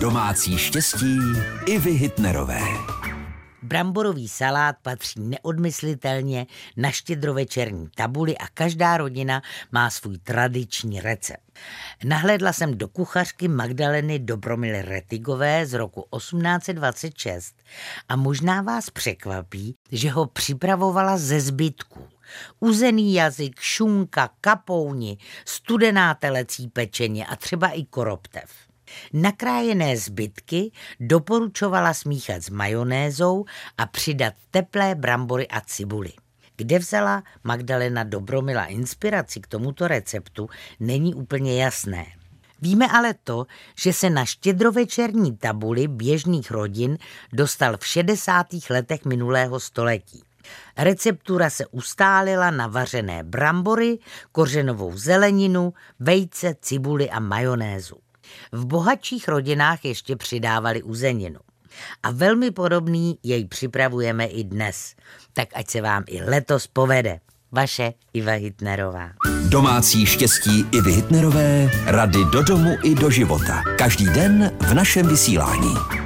Domácí štěstí i vy Hitnerové. Bramborový salát patří neodmyslitelně na štědrovečerní tabuli a každá rodina má svůj tradiční recept. Nahlédla jsem do kuchařky Magdaleny Dobromily Retigové z roku 1826 a možná vás překvapí, že ho připravovala ze zbytků. Uzený jazyk, šunka, kapouni, studená telecí pečeně a třeba i koroptev. Nakrájené zbytky doporučovala smíchat s majonézou a přidat teplé brambory a cibuly. Kde vzala Magdalena Dobromila inspiraci k tomuto receptu, není úplně jasné. Víme ale to, že se na štědrovečerní tabuli běžných rodin dostal v 60. letech minulého století. Receptura se ustálila na vařené brambory, kořenovou zeleninu, vejce, cibuli a majonézu. V bohatších rodinách ještě přidávali uzeninu. A velmi podobný jej připravujeme i dnes. Tak ať se vám i letos povede. Vaše Iva Hitnerová. Domácí štěstí i Hitnerové, rady do domu i do života. Každý den v našem vysílání.